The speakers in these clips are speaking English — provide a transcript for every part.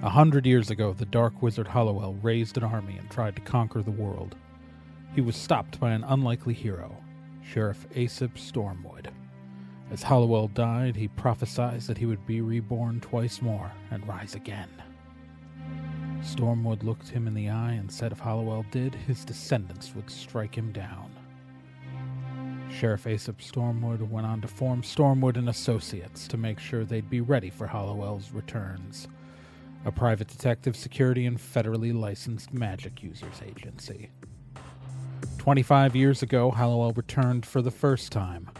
A hundred years ago, the dark wizard Hollowell raised an army and tried to conquer the world. He was stopped by an unlikely hero, Sheriff Aesop Stormwood. As Hollowell died, he prophesied that he would be reborn twice more and rise again. Stormwood looked him in the eye and said if Hollowell did, his descendants would strike him down. Sheriff Aesop Stormwood went on to form Stormwood and Associates to make sure they'd be ready for Hollowell's returns, a private detective security and federally licensed magic users agency. Twenty-five years ago, Hollowell returned for the first time,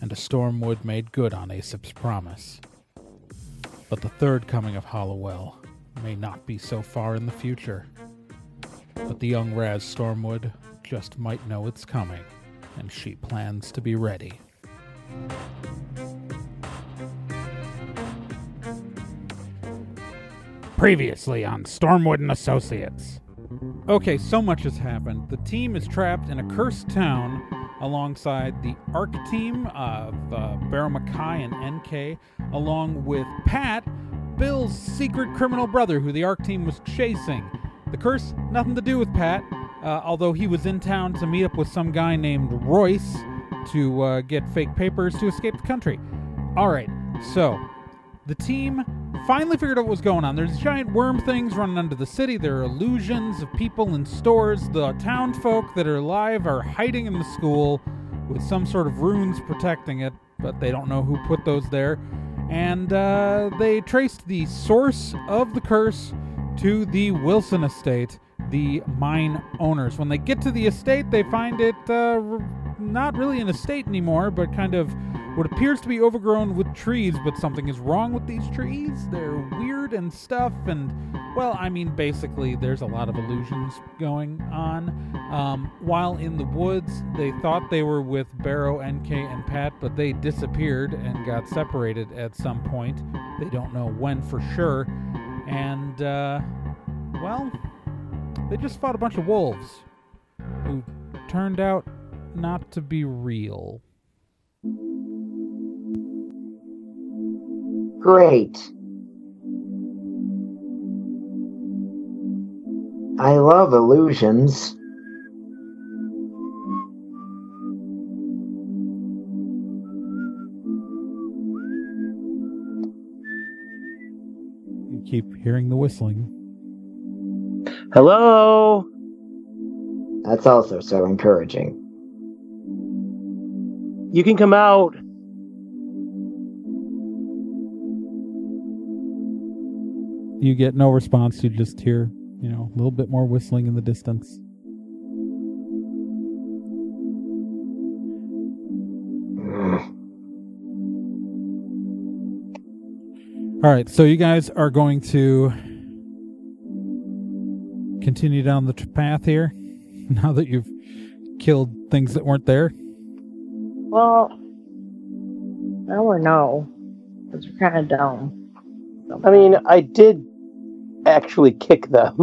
and a Stormwood made good on Aesop's promise. But the third coming of Hollowell may not be so far in the future. But the young Raz Stormwood just might know it's coming, and she plans to be ready. Previously on Stormwood and Associates. Okay, so much has happened. The team is trapped in a cursed town alongside the ARC team of uh, Barrow Mackay and NK, along with Pat, Bill's secret criminal brother who the ARC team was chasing. The curse, nothing to do with Pat, uh, although he was in town to meet up with some guy named Royce to uh, get fake papers to escape the country. All right, so the team finally figured out what was going on. There's giant worm things running under the city. There are illusions of people in stores. The town folk that are alive are hiding in the school with some sort of runes protecting it, but they don't know who put those there. And uh, they traced the source of the curse to the Wilson estate, the mine owners. When they get to the estate, they find it uh, not really an estate anymore, but kind of what appears to be overgrown with trees, but something is wrong with these trees. They're weird and stuff, and well, I mean, basically, there's a lot of illusions going on. Um, while in the woods, they thought they were with Barrow, NK, and Pat, but they disappeared and got separated at some point. They don't know when for sure. And, uh, well, they just fought a bunch of wolves who turned out not to be real. Great. I love illusions. You keep hearing the whistling. Hello? That's also so encouraging. You can come out. You get no response. You just hear, you know, a little bit more whistling in the distance. All right, so you guys are going to continue down the path here now that you've killed things that weren't there. Well, no or no, because we're kind of dumb. I mean, I did actually kick them,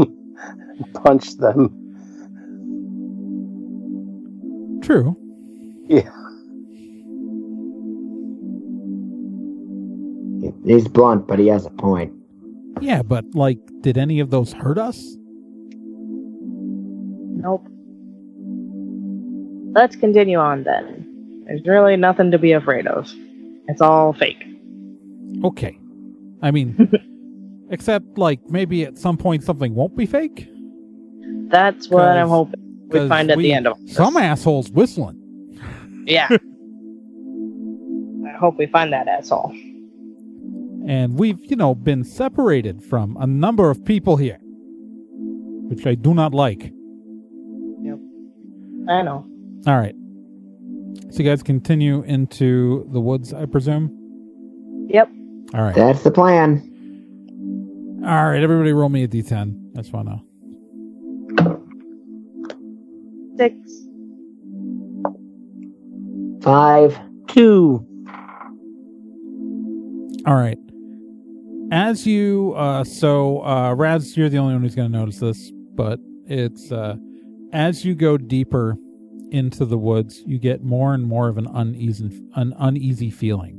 punch them. True. Yeah. He's blunt, but he has a point. Yeah, but like, did any of those hurt us? Nope. Let's continue on then. There's really nothing to be afraid of. It's all fake. Okay. I mean, except like maybe at some point something won't be fake. That's what I'm hoping we find at we- the end of this. Some assholes whistling. Yeah. I hope we find that asshole. And we've, you know, been separated from a number of people here, which I do not like. Yep. I know. All right. So you guys continue into the woods, I presume? Yep. All right. That's the plan. All right, everybody roll me a d10. I just want to. Six. Five. Two. All right. As you, uh, so, uh, Raz, you're the only one who's going to notice this, but it's, uh, as you go deeper into the woods, you get more and more of an uneasy, an uneasy feeling.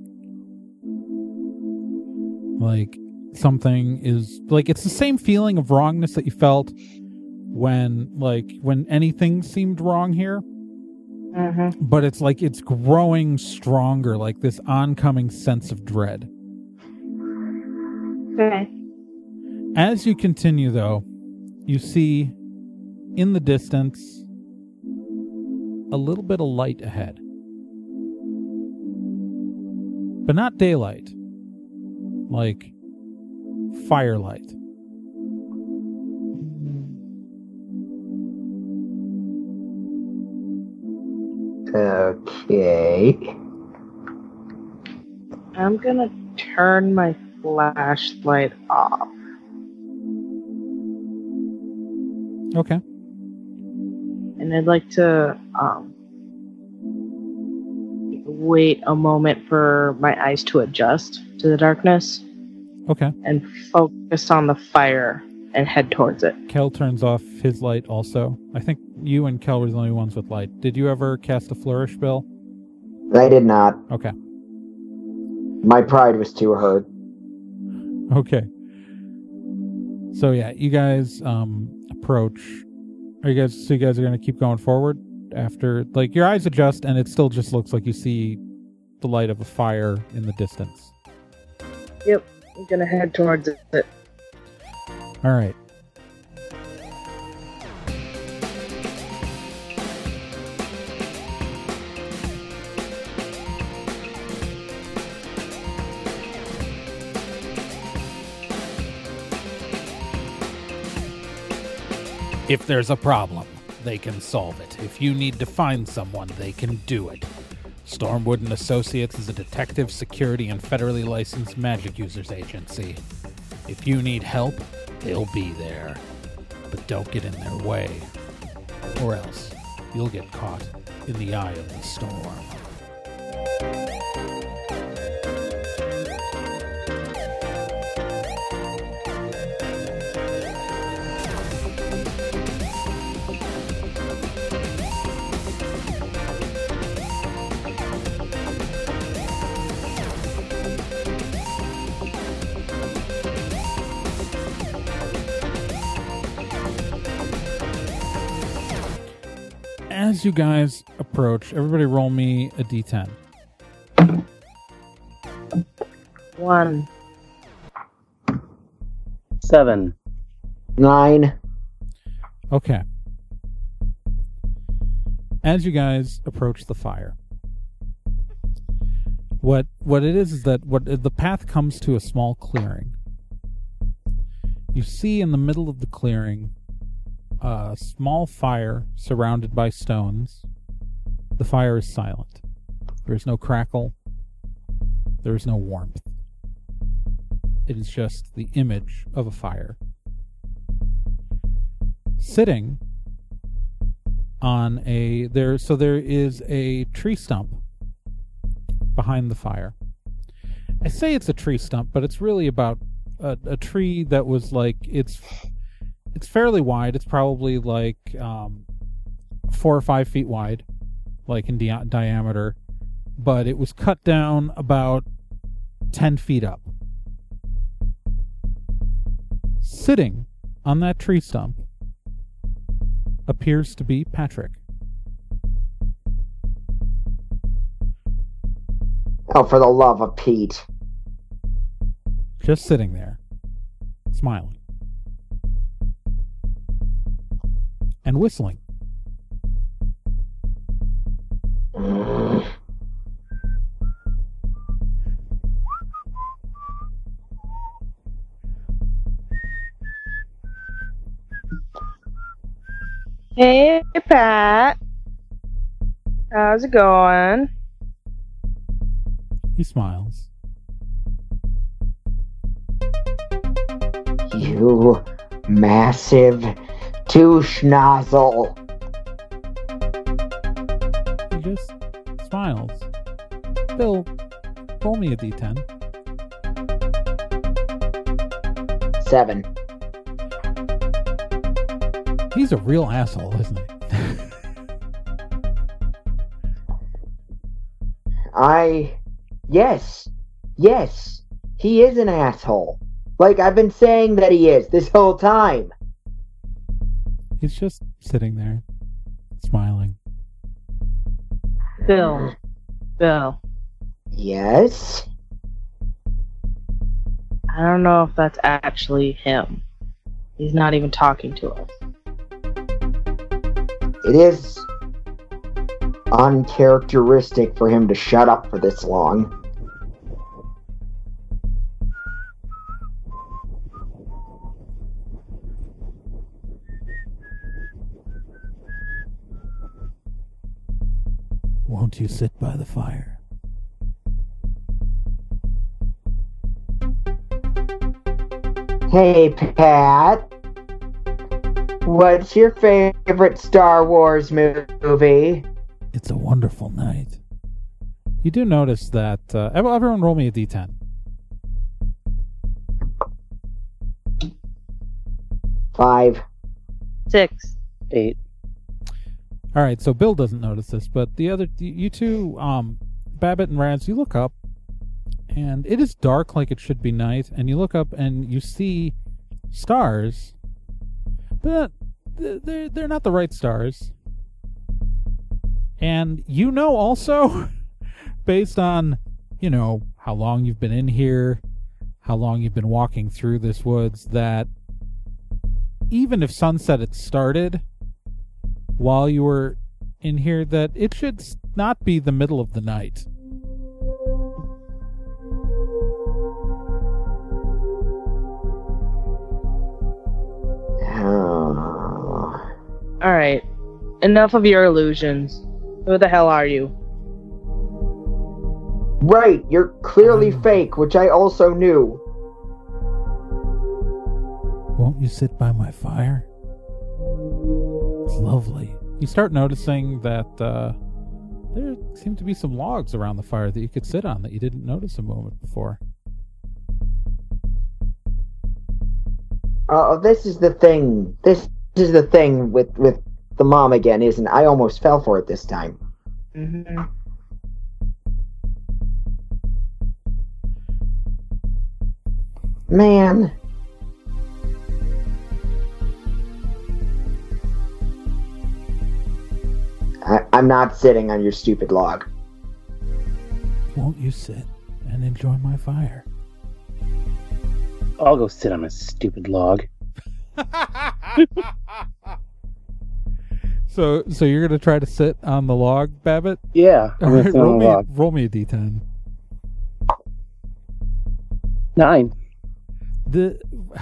Like, something is like it's the same feeling of wrongness that you felt when like when anything seemed wrong here Mm-hmm. but it's like it's growing stronger like this oncoming sense of dread Okay. as you continue though you see in the distance a little bit of light ahead but not daylight like firelight Okay. I'm gonna turn my flashlight off. okay and I'd like to um, wait a moment for my eyes to adjust to the darkness okay and focus on the fire and head towards it. kel turns off his light also i think you and kel were the only ones with light did you ever cast a flourish bill I did not. okay My pride was too hurt. Okay. So yeah, you guys um approach. Are you guys so you guys are gonna keep going forward after like your eyes adjust and it still just looks like you see the light of a fire in the distance. Yep, I'm gonna head towards it. All right. If there's a problem, they can solve it. If you need to find someone, they can do it. Stormwood and Associates is a detective, security, and federally licensed magic users agency. If you need help, they'll be there. But don't get in their way, or else you'll get caught in the eye of the storm. As you guys approach, everybody roll me a d10. One. Seven. Nine. Okay. As you guys approach the fire, what what it is is that what the path comes to a small clearing. You see in the middle of the clearing a small fire surrounded by stones. The fire is silent. There is no crackle. There is no warmth. It is just the image of a fire sitting on a there so there is a tree stump behind the fire i say it's a tree stump but it's really about a, a tree that was like it's it's fairly wide it's probably like um four or five feet wide like in dia- diameter but it was cut down about 10 feet up sitting on that tree stump appears to be Patrick. Oh, for the love of Pete. Just sitting there, smiling. And whistling. Hey, Pat. How's it going? He smiles. You massive douche schnozzle. He just smiles. Bill, roll me a d10. Seven. He's a real asshole, isn't he? I. Yes. Yes. He is an asshole. Like I've been saying that he is this whole time. He's just sitting there, smiling. Bill. Bill. Yes. I don't know if that's actually him. He's not even talking to us. It is uncharacteristic for him to shut up for this long. Won't you sit by the fire? Hey, Pat. What's your favorite Star Wars movie? It's a wonderful night. You do notice that uh, everyone roll me a d10. Five. Six. Eight. All right, so Bill doesn't notice this, but the other you two, um, Babbitt and Raz, you look up, and it is dark like it should be night, and you look up and you see stars, but they're they're not the right stars. And you know also, based on you know how long you've been in here, how long you've been walking through this woods, that even if sunset had started while you were in here that it should not be the middle of the night. Oh. Alright. Enough of your illusions. Who the hell are you? Right, you're clearly Um. fake, which I also knew. Won't you sit by my fire? It's lovely. You start noticing that uh, there seem to be some logs around the fire that you could sit on that you didn't notice a moment before. Oh, this is the thing. This is the thing with with the mom again, isn't? I almost fell for it this time. Mm-hmm. Man. I, I'm not sitting on your stupid log. Won't you sit and enjoy my fire? I'll go sit on a stupid log. so, so you're gonna try to sit on the log, Babbitt? Yeah, All I'm gonna right, sit on roll the me, log. roll me a d10. Nine. The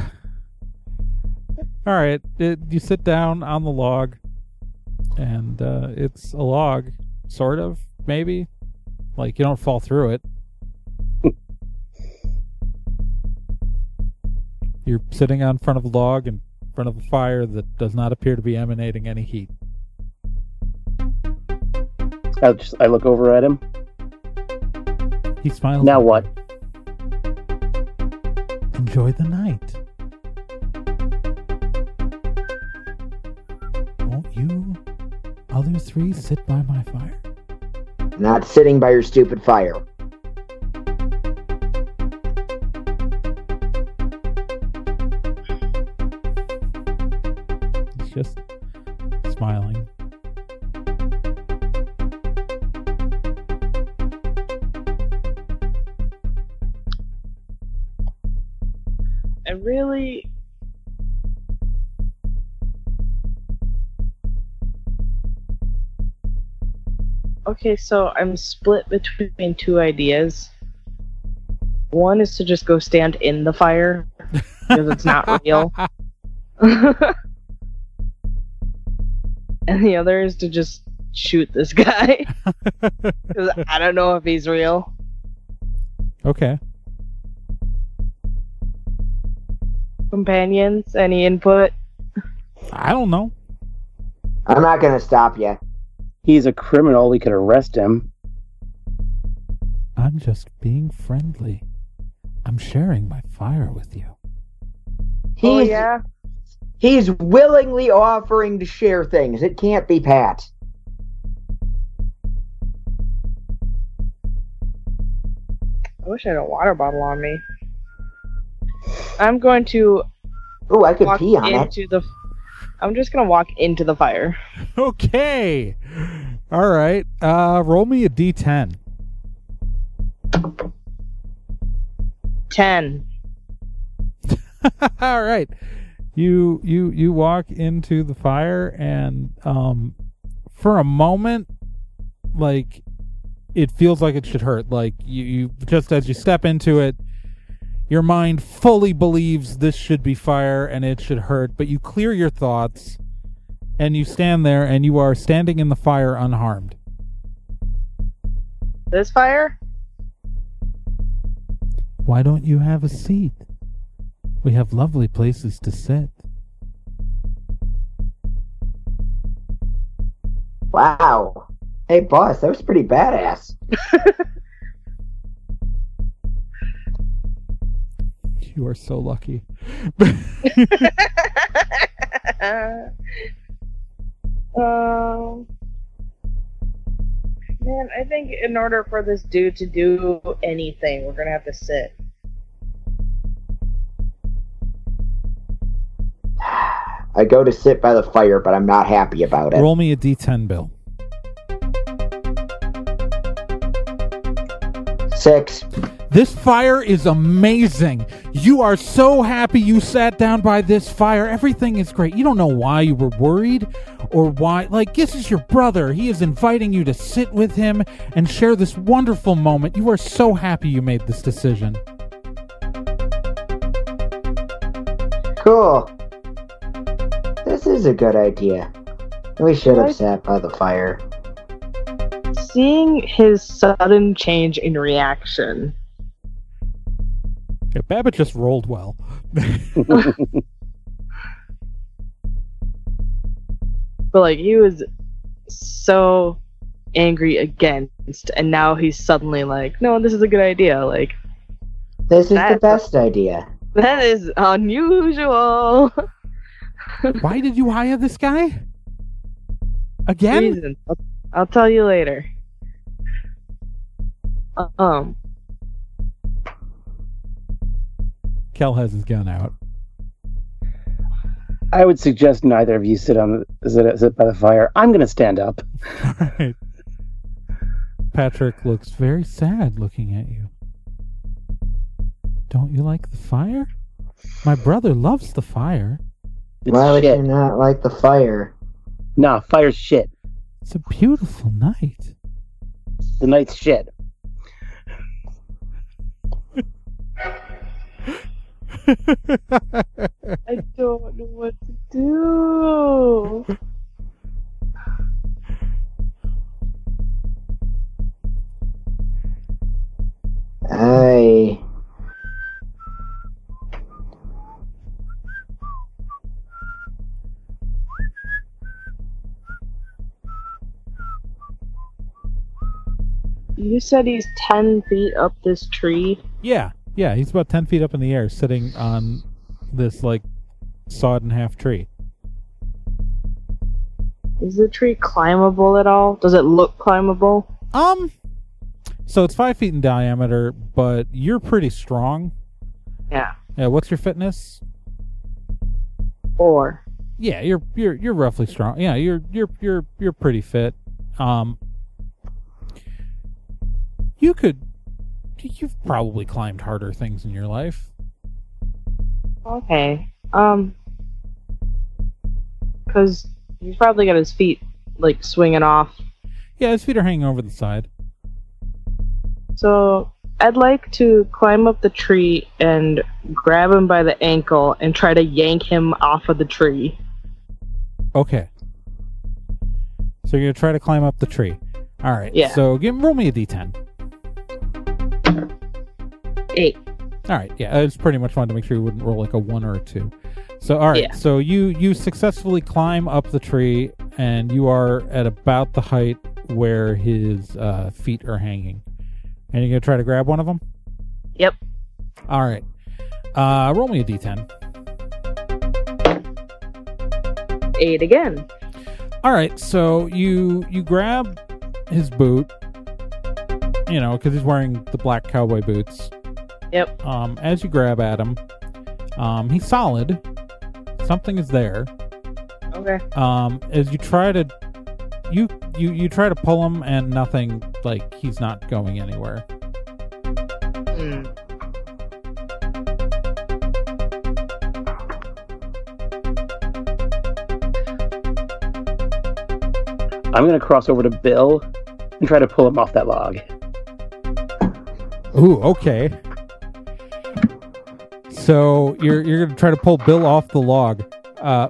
all right, it, you sit down on the log, and uh, it's a log, sort of, maybe. Like you don't fall through it. You're sitting on front of a log in front of a fire that does not appear to be emanating any heat. I just I look over at him. He smiles. Now what? Enjoy the night. Three, sit by my fire? Not sitting by your stupid fire. Okay, so I'm split between two ideas. One is to just go stand in the fire because it's not real. and the other is to just shoot this guy because I don't know if he's real. okay. Companions, any input? I don't know. I'm not gonna stop you. He's a criminal. We could arrest him. I'm just being friendly. I'm sharing my fire with you. Oh, he's oh yeah. he's willingly offering to share things. It can't be Pat. I wish I had a water bottle on me. I'm going to Oh, I could walk pee on it. the. I'm just gonna walk into the fire. Okay. All right. Uh, roll me a d10. Ten. All right. You you you walk into the fire and um for a moment like it feels like it should hurt. Like you, you just as you step into it your mind fully believes this should be fire and it should hurt, but you clear your thoughts and you stand there and you are standing in the fire unharmed. This fire? Why don't you have a seat? We have lovely places to sit. Wow. Hey, boss, that was pretty badass. You are so lucky. um, man, I think in order for this dude to do anything, we're gonna have to sit. I go to sit by the fire, but I'm not happy about it. Roll me a d10, Bill. Six. This fire is amazing. You are so happy you sat down by this fire. Everything is great. You don't know why you were worried or why. Like, this is your brother. He is inviting you to sit with him and share this wonderful moment. You are so happy you made this decision. Cool. This is a good idea. We should have sat by the fire. Seeing his sudden change in reaction, Yeah, Babbitt just rolled well. but like he was so angry against, and now he's suddenly like, no, this is a good idea. Like, This is the best idea. that is unusual. why did you hire this guy? Again? Reasons. I'll, I'll tell you later. Um, Kel has his gun out. I would suggest neither of you sit on the, sit, sit by the fire. I'm going to stand up. All right. Patrick looks very sad looking at you. Don't you like the fire? My brother loves the fire. It's Why would shit. you not like the fire? Nah, fire's shit. It's a beautiful night. The night's shit. I don't know what to do. I. You said he's ten feet up this tree. yeah, yeah, he's about 10 feet up in the air sitting on this, like, sawed in half tree. Is the tree climbable at all? Does it look climbable? Um, so it's five feet in diameter, but you're pretty strong. Yeah. Yeah, what's your fitness? Or Yeah, you're you're you're roughly strong. Yeah, you're you're you're you're pretty fit. Um, you could, you've probably climbed harder things in your life. okay. Um, because he's probably got his feet like swinging off. Yeah, his feet are hanging over the side. So I'd like to climb up the tree and grab him by the ankle and try to yank him off of the tree. Okay. So you're gonna try to climb up the tree. All right. Yeah. So give him roll me a d10. Eight. All right. Yeah, I just pretty much wanted to make sure you wouldn't roll like a one or a two. So all right. Yeah. So you you successfully climb up the tree, and you are at about the height where his uh, feet are hanging. And you're gonna try to grab one of them. Yep. All right. Uh, roll me a d10. Eight again. All right. So you you grab his boot. You know, because he's wearing the black cowboy boots. Yep. Um, as you grab at him, Um, he's solid. Something is there. Okay. Um, as you try to, you you you try to pull him, and nothing. Like he's not going anywhere. Hmm. I'm gonna cross over to Bill and try to pull him off that log. Ooh, okay. So you're you're gonna try to pull Bill off the log. Uh,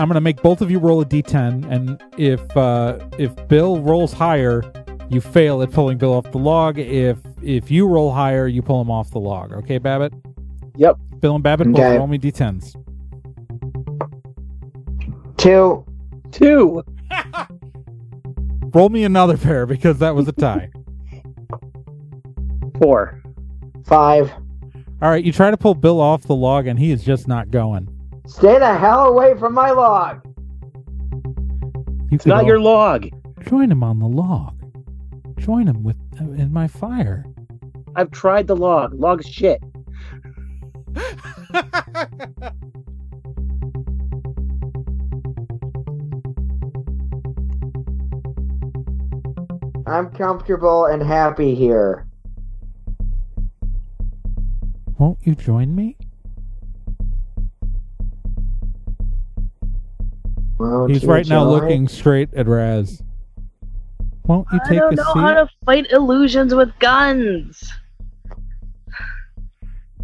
I'm gonna make both of you roll a d10, and if uh, if Bill rolls higher, you fail at pulling Bill off the log. If if you roll higher, you pull him off the log. Okay, Babbitt. Yep. Bill and Babbitt both Okay. roll me d10s. Two. Two. Roll me another pair because that was a tie. Four. Five. All right, you try to pull Bill off the log, and he is just not going. Stay the hell away from my log. You It's not your log. join him on the log. Join him with uh, in my fire. I've tried the log. Log's shit. I'm comfortable and happy here. Won't you join me? Won't He's right now join? looking straight at Raz. Won't you I take don't know seat? how to fight illusions with guns.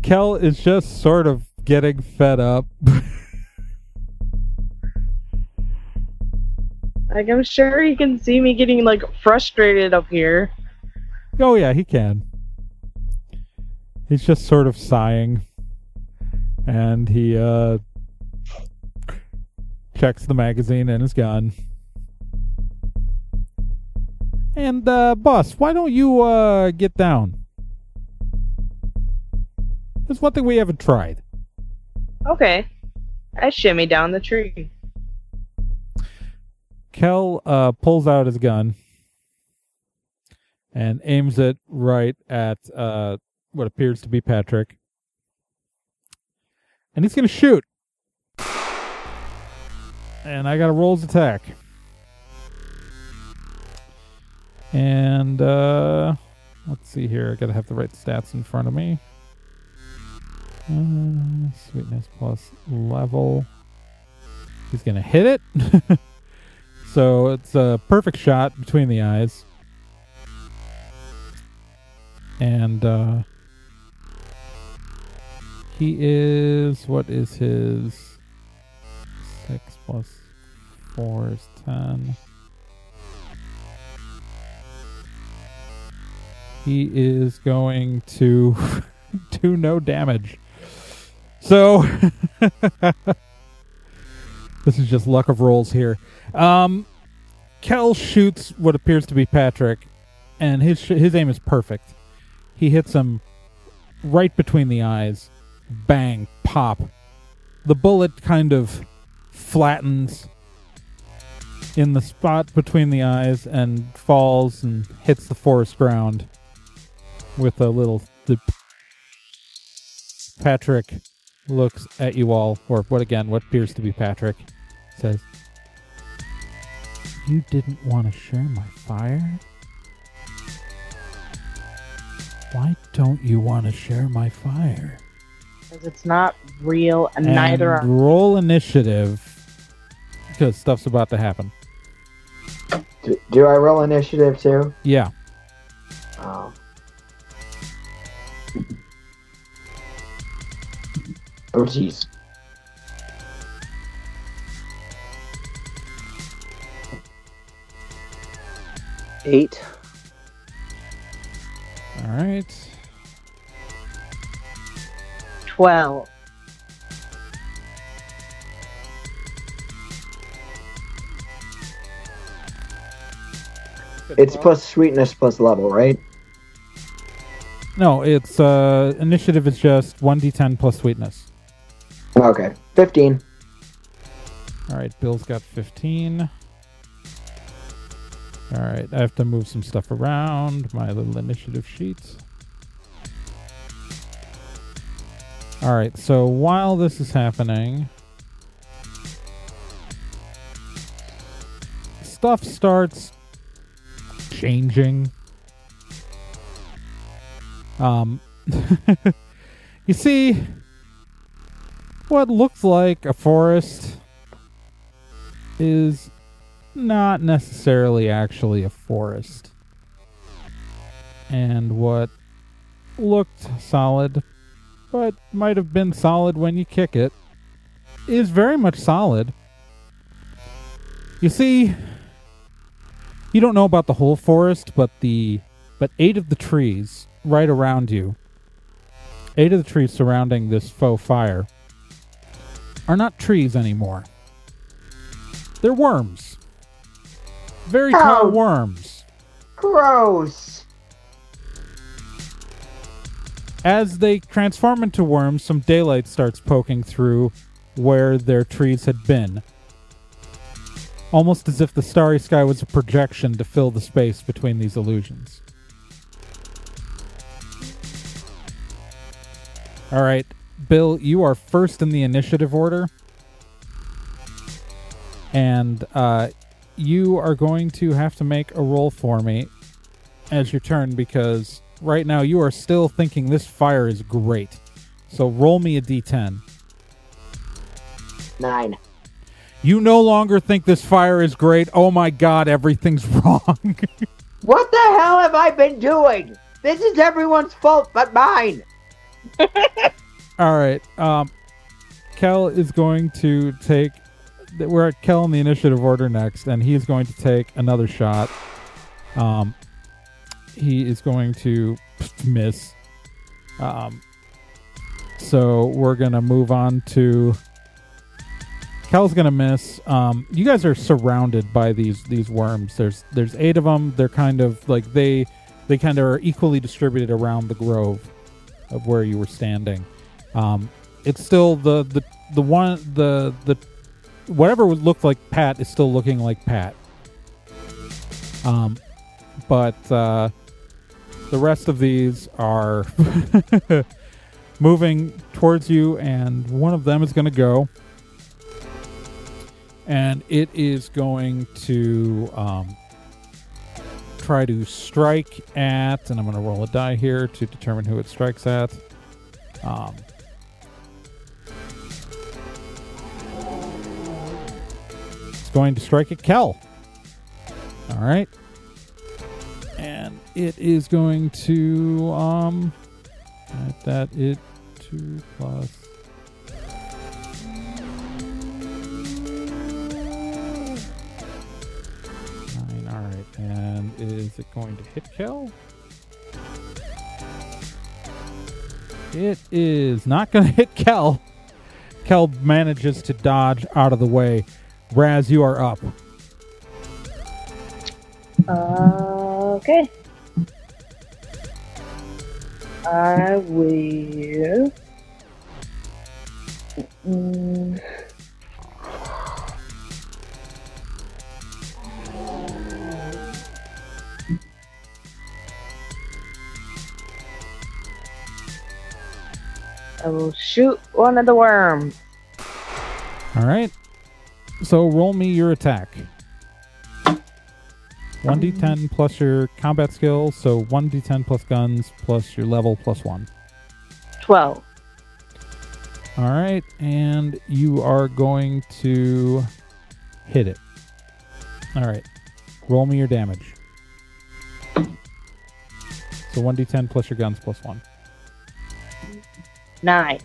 Kel is just sort of getting fed up. Like I'm sure he can see me getting like frustrated up here. oh yeah, he can. He's just sort of sighing. And he uh checks the magazine and his gun. And uh boss, why don't you uh get down? There's one thing we haven't tried. Okay. I shimmy down the tree. Kel uh, pulls out his gun and aims it right at uh, what appears to be Patrick. And he's going to shoot. And I got to roll his attack. And uh, let's see here. I got to have the right stats in front of me. Uh, sweetness plus level. He's going to hit it. So it's a perfect shot between the eyes. And uh he is what is his six plus four is ten. He is going to do no damage. So this is just luck of rolls here. Um, Kel shoots what appears to be Patrick, and his sh- his aim is perfect. He hits him right between the eyes. Bang! Pop. The bullet kind of flattens in the spot between the eyes and falls and hits the forest ground with a little. Patrick looks at you all, or what again? What appears to be Patrick says. You didn't want to share my fire? Why don't you want to share my fire? Because it's not real and, neither are roll initiative because stuff's about to happen. Do, do I roll initiative too? Yeah. Oh. Oh jeez. Eight. All right. Twelve. It's plus sweetness plus level, right? No, it's uh initiative is just 1d10 plus sweetness. Okay. Fifteen. All right, Bill's got 15. All right, I have to move some stuff around my little initiative sheets. All right, so while this is happening, stuff starts changing. Um, you see what looks like a forest is not necessarily actually a forest. And what looked solid, but might have been solid when you kick it, is very much solid. You see, you don't know about the whole forest, but the but eight of the trees right around you, eight of the trees surrounding this faux fire, are not trees anymore. They're worms. Very tall Oh. worms. Gross. As they transform into worms, some daylight starts poking through where their trees had been. Almost as if the starry sky was a projection to fill the space between these illusions. All right, Bill, you are first in the initiative order. And uh, you are going to have to make a roll for me as your turn because right now you are still thinking this fire is great. So roll me a d10. Nine. You no longer think this fire is great. Oh my god, everything's wrong. What the hell have I been doing? This is everyone's fault but mine. All right. Um Kel is going to take we're at Kel in the initiative order next and he's going to take another shot. Um he is going to miss. Um so we're going to move on to Kel's gonna miss. Um, you guys are surrounded by these these worms. There's there's eight of them. They're kind of like they they kind of are equally distributed around the grove of where you were standing. Um, it's still the the the one the the whatever would look like Pat is still looking like Pat. Um, but uh, the rest of these are moving towards you, and one of them is going to go and it is going to um, try to strike at, and I'm going to roll a die here to determine who it strikes at. Um, it's going to strike at Kel. All right, and it is going to um, at that it two. Nine, all right. And is it going to hit Kel? It is not going to hit Kel. Kel manages to dodge out of the way. Raz, you are up. Okay. I will. Mm. I will shoot one of the worms. All right. So roll me your attack. 1d10 plus your combat skill, so 1d10 plus guns plus your level plus 1. 12. All right, and you are going to hit it. All right, roll me your damage. So 1d10 plus your guns plus 1. 9.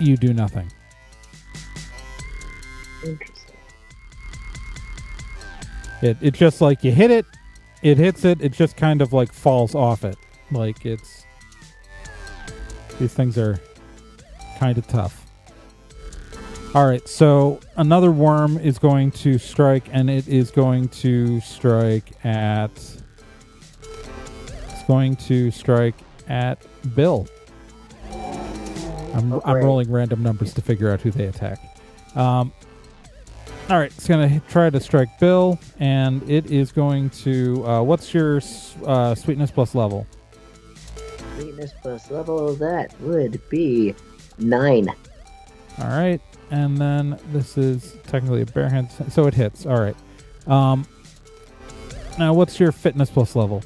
You do nothing. It it just like you hit it, it hits it, it just kind of like falls off it. Like it's these things are kind of tough. All right, so another worm is going to strike and it is going to strike at it's going to strike at Bill. I'm, Oh, I'm rolling random numbers to figure out who they attack. Um, all right, it's gonna try to strike Bill, and it is going to. Uh, what's your uh, sweetness plus level? Sweetness plus level, that would be nine. All right, and then this is technically a bare hand, so it hits. All right. Um, now, what's your fitness plus level?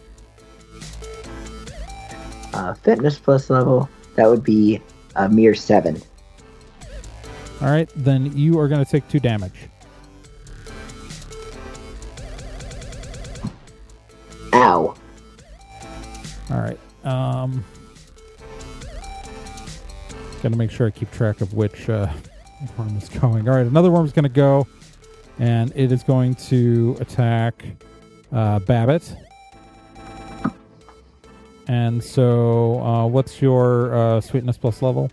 Uh, fitness plus level, that would be a mere seven. All right, then you are going to take two damage. All right. Um, Got to make sure I keep track of which uh, worm is going. All right, another worm is going to go, and it is going to attack uh, Babbitt. And so, uh, what's your uh, sweetness plus level?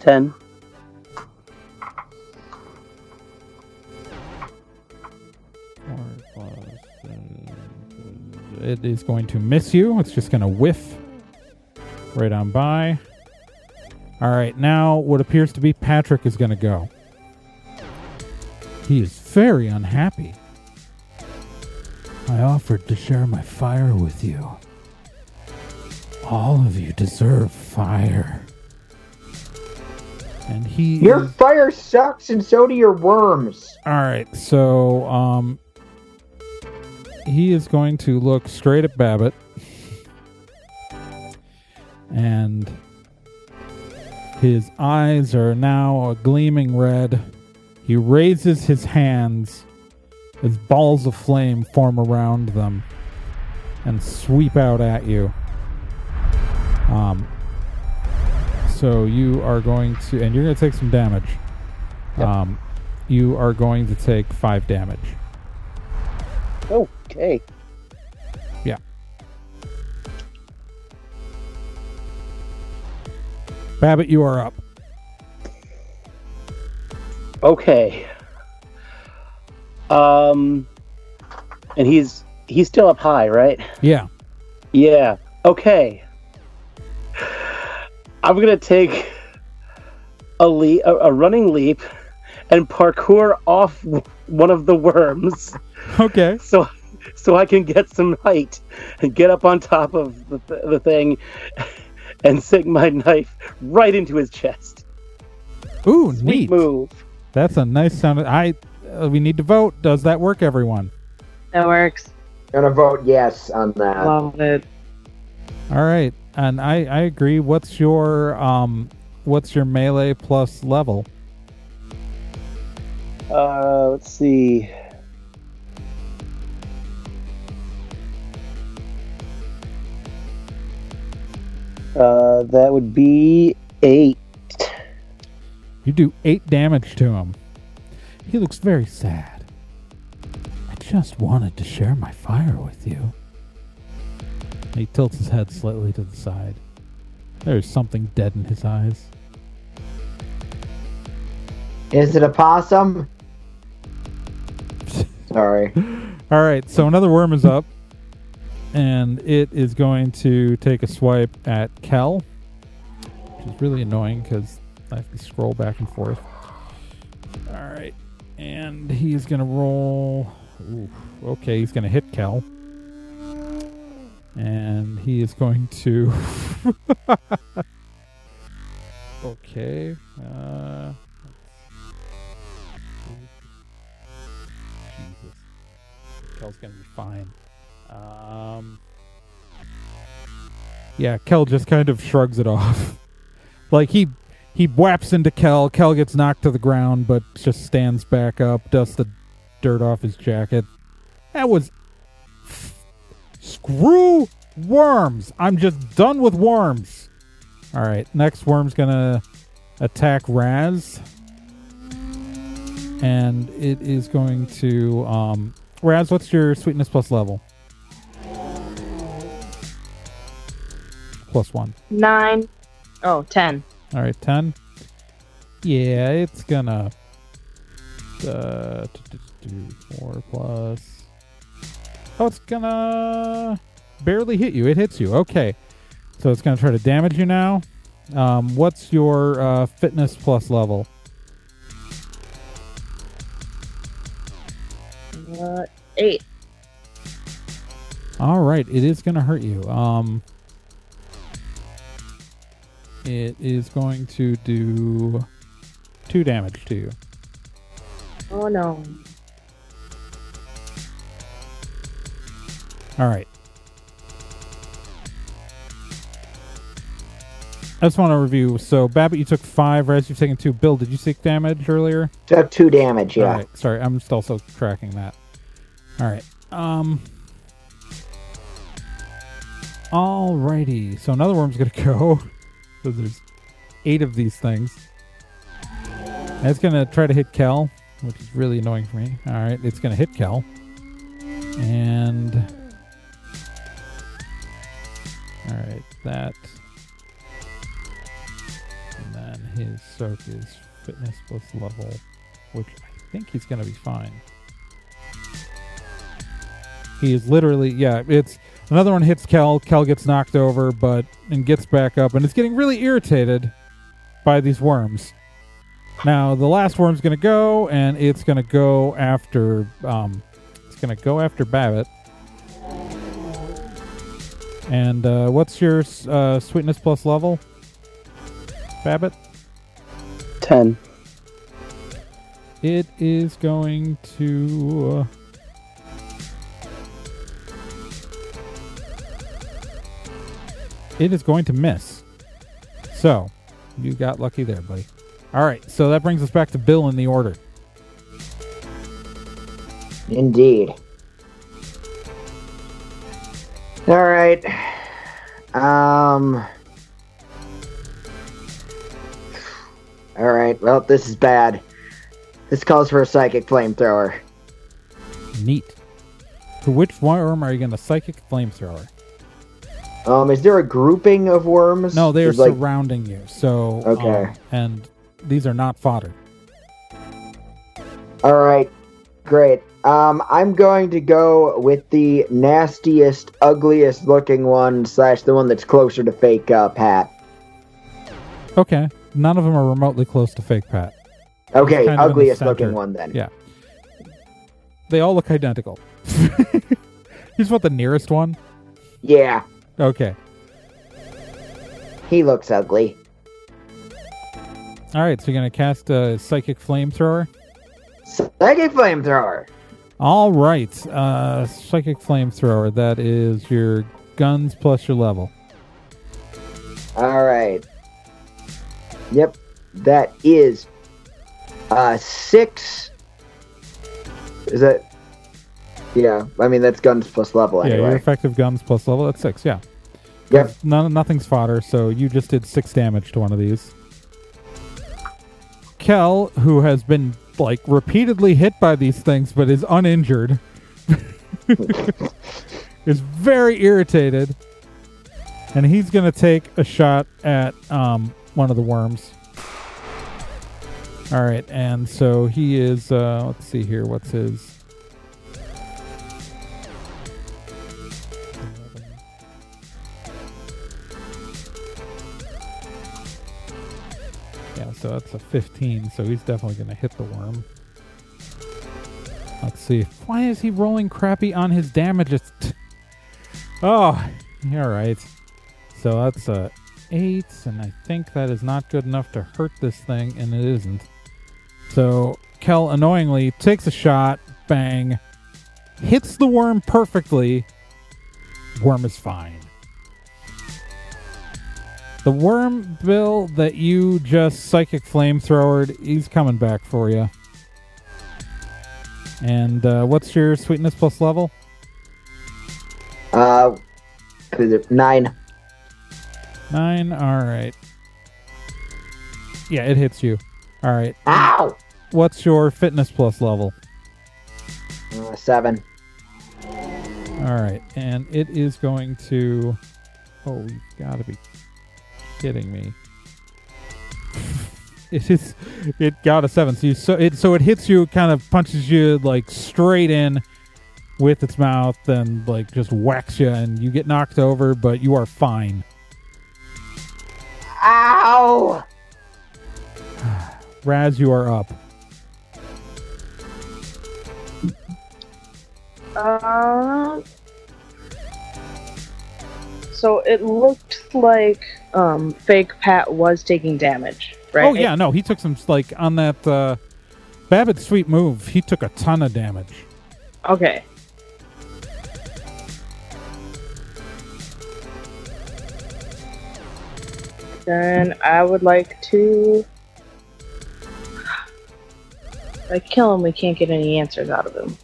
10. It is going to miss you. It's just going to whiff right on by. All right, now what appears to be Patrick is going to go. He is very unhappy. I offered to share my fire with you. All of you deserve fire. And he Your is- fire sucks, and so do your worms. all right, so um, he is going to look straight at Babbitt, and his eyes are now a gleaming red. He raises his hands as balls of flame form around them and sweep out at you. Um, so you are going to, and you're going to take some damage. Yep. Um, you are going to take five damage. Okay. Yeah. Babbitt, you are up. Okay. Um, and he's he's still up high, right? Yeah. Yeah. Okay. I'm gonna take a leap, a, a running leap, and parkour off one of the worms, Okay. so so I can get some height and get up on top of the, th- the thing, and sink my knife right into his chest. Ooh, Sweet neat. move. That's a nice sound. I. Uh, we need to vote. Does that work, everyone? That works. Gonna vote yes on that. Love it. All right, and I I agree. What's your um what's your melee plus level? Uh, let's see. Uh, that would be eight. You do eight damage to him. He looks very sad. I just wanted to share my fire with you. He tilts his head slightly to the side. There's something dead in his eyes. Is it a possum? Sorry. All right, so another worm is up, and it is going to take a swipe at Kel, which is really annoying because I have to scroll back and forth. All right, and he is going to roll. Oof, okay, he's going to hit Kel, and he is going to. okay. Uh, Jesus. Kel's gonna be fine. Um, yeah, Kel just kind of shrugs it off. like he he whaps into Kel. Kel gets knocked to the ground, but just stands back up, dusts the dirt off his jacket. That was screw worms. I'm just done with worms. All right, next worm's gonna attack Raz, and it is going to um, Raz, what's your sweetness plus level? Plus one. Nine. Oh, ten. All right, ten. Yeah, it's gonna. Uh, t- four plus. Oh, it's gonna barely hit you. It hits you. Okay, so it's gonna try to damage you now. Um, what's your uh, fitness plus level? Uh, eight. All right, it is gonna hurt you. Um, it is going to do two damage to you. Oh no. All right. I just want to review. So, Babbitt, you took five. Raz, you've taken two. Bill, did you take damage earlier? Took two damage, yeah. All right. Sorry, I'm still also tracking that. All right. Um. Alrighty. So another worm's gonna go. So there's eight of these things. It's gonna try to hit Kel, which is really annoying for me. All right, it's gonna hit Kel, and all right, that, and then his soak is fitness plus level, which I think he's gonna be fine. He is literally, yeah, it's another one hits Kel. Kel gets knocked over, but and gets back up, and is getting really irritated by these worms. Now the last worm's gonna go, and it's gonna go after, um, it's gonna go after Babbitt. And uh, what's your uh, sweetness plus level, Babbitt? Ten. It is going to. Uh, it is going to miss. So, you got lucky there, buddy. All right, so that brings us back to Bill in the order. Indeed. All right. Um. All right. Well, this is bad. This calls for a psychic flamethrower. Neat. To which worm are you going to psychic flamethrower? Um, is there a grouping of worms? No, they are like surrounding you. So, Okay. um, and these are not fodder. All right, great. Um, I'm going to go with the nastiest, ugliest looking one slash the one that's closer to fake uh, Pat. Okay, none of them are remotely close to fake Pat. Okay, kind of in the ugliest center. looking one then. Yeah. They all look identical. you just want the nearest one? Yeah, Okay. he looks ugly. All right, so you're going to cast a Psychic Flamethrower? Psychic flamethrower. All right, uh, Psychic Flamethrower. That is your guns plus your level. All right. Yep, that is uh six. Is that? Yeah, I mean that's guns plus level Yeah, your effective guns plus level. That's six, yeah. Yep. None, nothing's fodder, so you just did six damage to one of these. Kel, who has been like repeatedly hit by these things but is uninjured, is very irritated, and he's gonna take a shot at um, one of the worms. All right, and so he is. Uh, let's see here. What's his? So that's a 15, so he's definitely going to hit the worm. Let's see. Why is he rolling crappy on his damages? Oh, all right. So that's a 8, and I think that is not good enough to hurt this thing, and it isn't. So Kel annoyingly takes a shot, bang, hits the worm perfectly. Worm is fine. The worm, Bill, that you just psychic flamethrowered, he's coming back for you. And uh, what's your sweetness plus level? Uh, nine. Nine. All right. Yeah, it hits you. All right. Ow! What's your fitness plus level? Uh, seven. All right, and it is going to. Oh, you've got to be kidding me! it is. It got a seven. So you, so it so it hits you, kind of punches you like straight in with its mouth, and like just whacks you, and you get knocked over, but you are fine. Ow! Raz, you are up. Uh, So it looked like um, fake Pat was taking damage, right? Oh yeah, no, he took some like on that uh, Babbitt sweet move. He took a ton of damage. Okay. Then I would like to. I kill him, we can't get any answers out of him.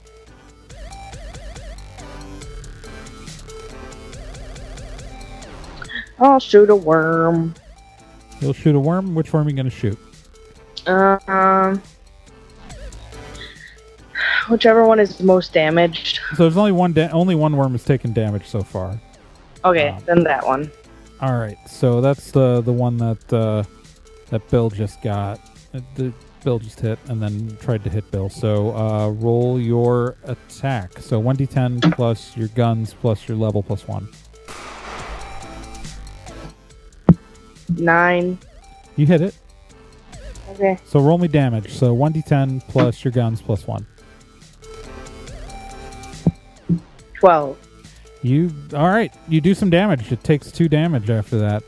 I'll shoot a worm. You'll shoot a worm. Which worm are you gonna shoot? Um, whichever one is most damaged. So there's only one. Da- only one worm has taken damage so far. Okay, Um, then that one. All right, so that's the the one that uh, that Bill just got. Uh, The Bill just hit and then tried to hit Bill. So uh, roll your attack. So one d10 plus your guns plus your level plus one. Nine. You hit it. Okay. So roll me damage. So one d10 plus your guns plus one. Twelve. You all right? You do some damage. It takes two damage after that.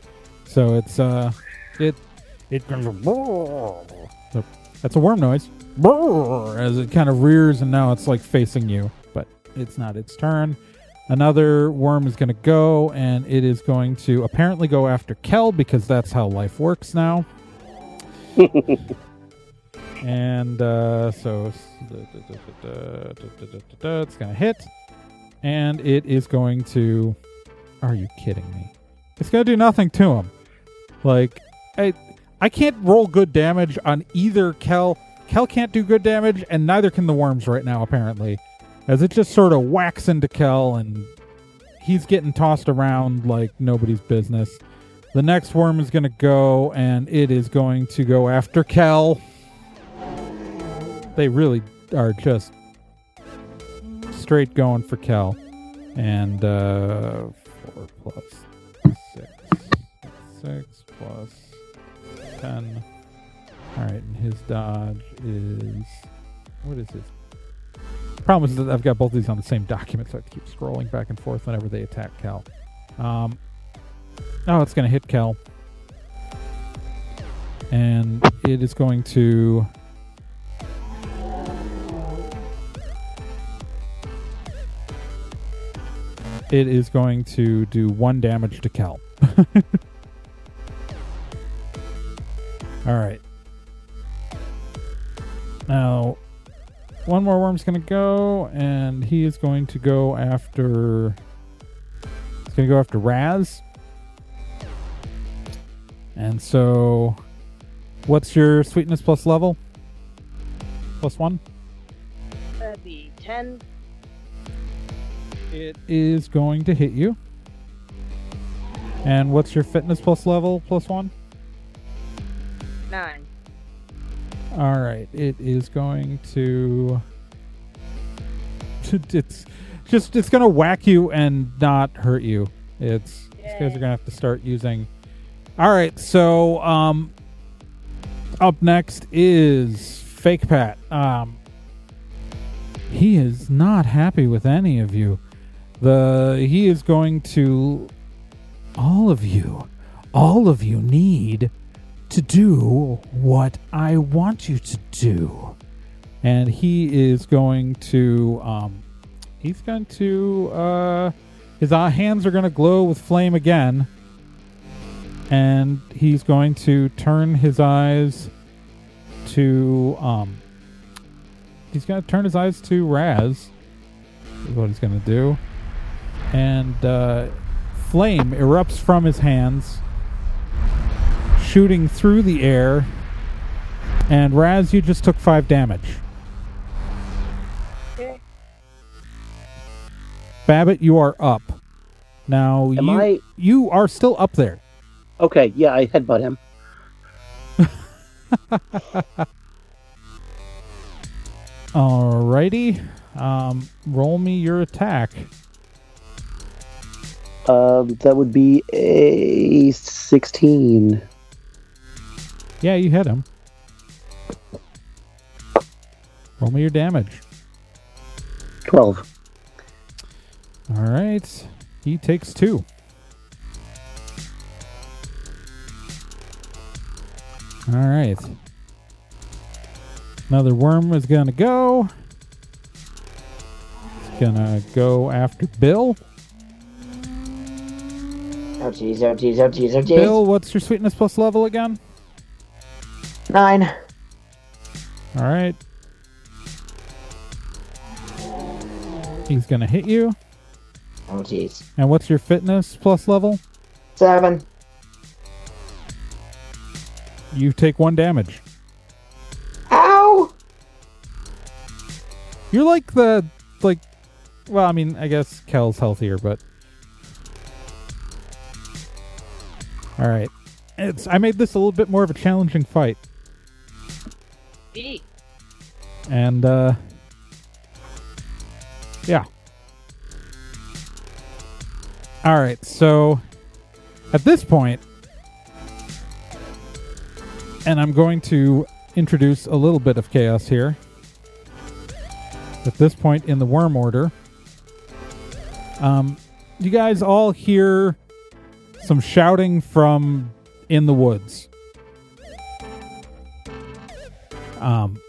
So it's uh, it it. That's a worm noise. As it kind of rears and now it's like facing you, but it's not its turn. Another worm is going to go and it is going to apparently go after Kel because that's how life works now. and uh, so it's going to hit and it is going to. Are you kidding me? It's going to do nothing to him. Like, I, I can't roll good damage on either Kel. Kel can't do good damage, and neither can the worms right now, apparently. As it just sort of whacks into Kel, and he's getting tossed around like nobody's business. The next worm is going to go, and it is going to go after Kel. They really are just straight going for Kel. And uh, 4 plus 6. 6 plus 10. Alright, and his dodge is. What is his? Problem is that I've got both of these on the same document, so I have to keep scrolling back and forth whenever they attack Cal. Um, oh, it's going to hit Cal. And it is going to. It is going to do one damage to Cal. All right. Now, one more worm's going to go, and he is going to go after. He's going to go after Raz. And so, what's your sweetness plus level? Plus one? Uh, That'd be ten. It is going to hit you. And what's your fitness plus level plus one? Nine. All right, it is going to. It's just it's to whack you and not hurt you. It's these guys are to have to start using. All right, so um, up next is Fake Pat. Um, he is not happy with any of you. The he is going to all of you, all of you need to do what I want you to do. And he is going to, um, he's going to, uh, his uh, hands are going to glow with flame again. And he's going to turn his eyes to, um, he's going to turn his eyes to Raz. Is what he's going to do. And, uh, flame erupts from his hands shooting through the air. And Raz, you just took five damage. Okay. Babbitt, you are up. Now Am you I- you are still up there. Okay, yeah, I headbutt him. Alrighty. Um, roll me your attack. Um, that would be a 16. Yeah, you hit him. Roll me your damage. 12. All right. He takes two. All right. Another worm is going to go. It's going to go after Bill. Oh, jeez, oh, jeez, oh, oh. Bill, what's your sweetness plus level again? Nine. All right. He's gonna hit you. Oh jeez. And what's your fitness plus level? Seven. You take one damage. Ow! You're like the like. Well, I mean, I guess Kel's healthier, but. All right. It's. I made this a little bit more of a challenging fight, And uh. Yeah. All right. So, at this point, and I'm going to introduce a little bit of chaos here. At this point in the worm order, um, you guys all hear some shouting from in the woods. Um,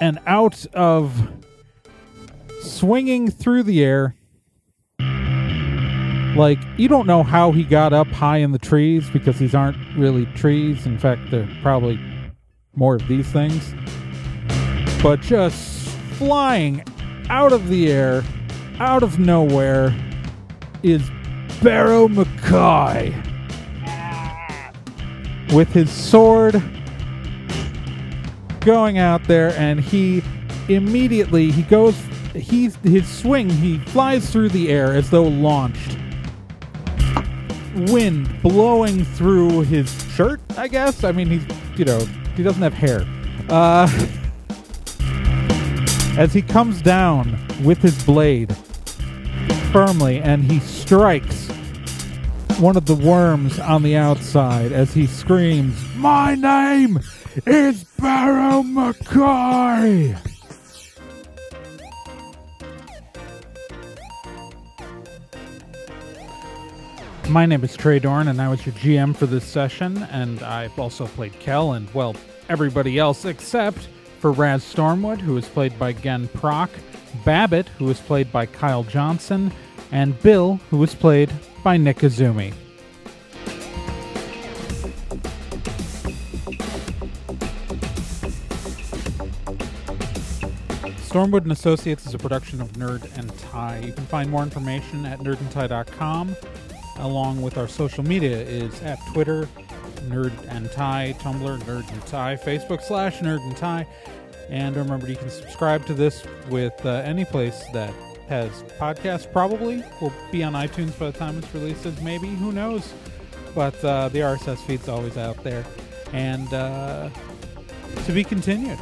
and out of swinging through the air, like you don't know how he got up high in the trees because these aren't really trees. In fact, they're probably more of these things. But just flying out of the air, out of nowhere, is Barrow Mackay with his sword going out there and he immediately he goes he's his swing he flies through the air as though launched. Wind blowing through his shirt i guess? I mean he's you know he doesn't have hair. Uh as he comes down with his blade firmly and he strikes one of the worms on the outside as he screams, My name is Barrow McCoy! My name is Trey Dorn, and I was your GM for this session, and I've also played Kel and, well, everybody else except for Raz Stormwood, who is played by Gen Proc, Babbitt, who is played by Kyle Johnson, and Bill, who was played by Nick Azumi. Stormwood and Associates is a production of Nerd and Tie. You can find more information at nerdandtie.com, along with our social media is at Twitter, Nerd and Tie, Tumblr, Nerd and Tie, Facebook slash Nerd and Tie. And remember, you can subscribe to this with uh, any place that has podcasts. Probably will be on iTunes by the time it's released. Maybe who knows? But uh, the RSS feed's always out there, and uh, to be continued.